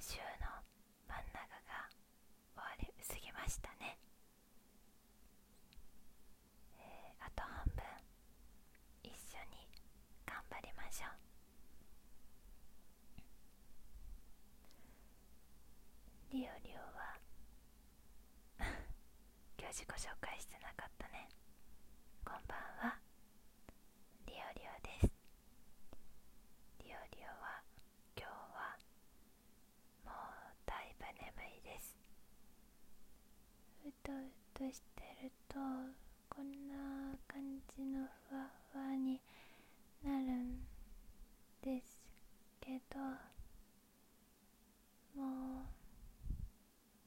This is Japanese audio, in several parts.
週の真ん中が終わり過ぎましたね、えー、あと半分一緒に頑張りましょう。リオリオは 今日自己紹介してなかったね。とうとしてるとこんな感じのふわふわになるんですけども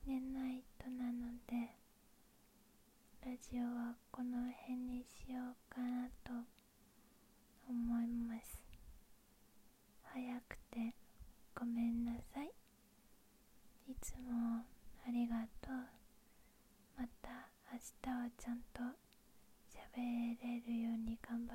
う寝ないとなのでラジオはこの辺にしようかなと思います。早くてごめんなさい。いつもありがとう。日はちゃんと喋れるように頑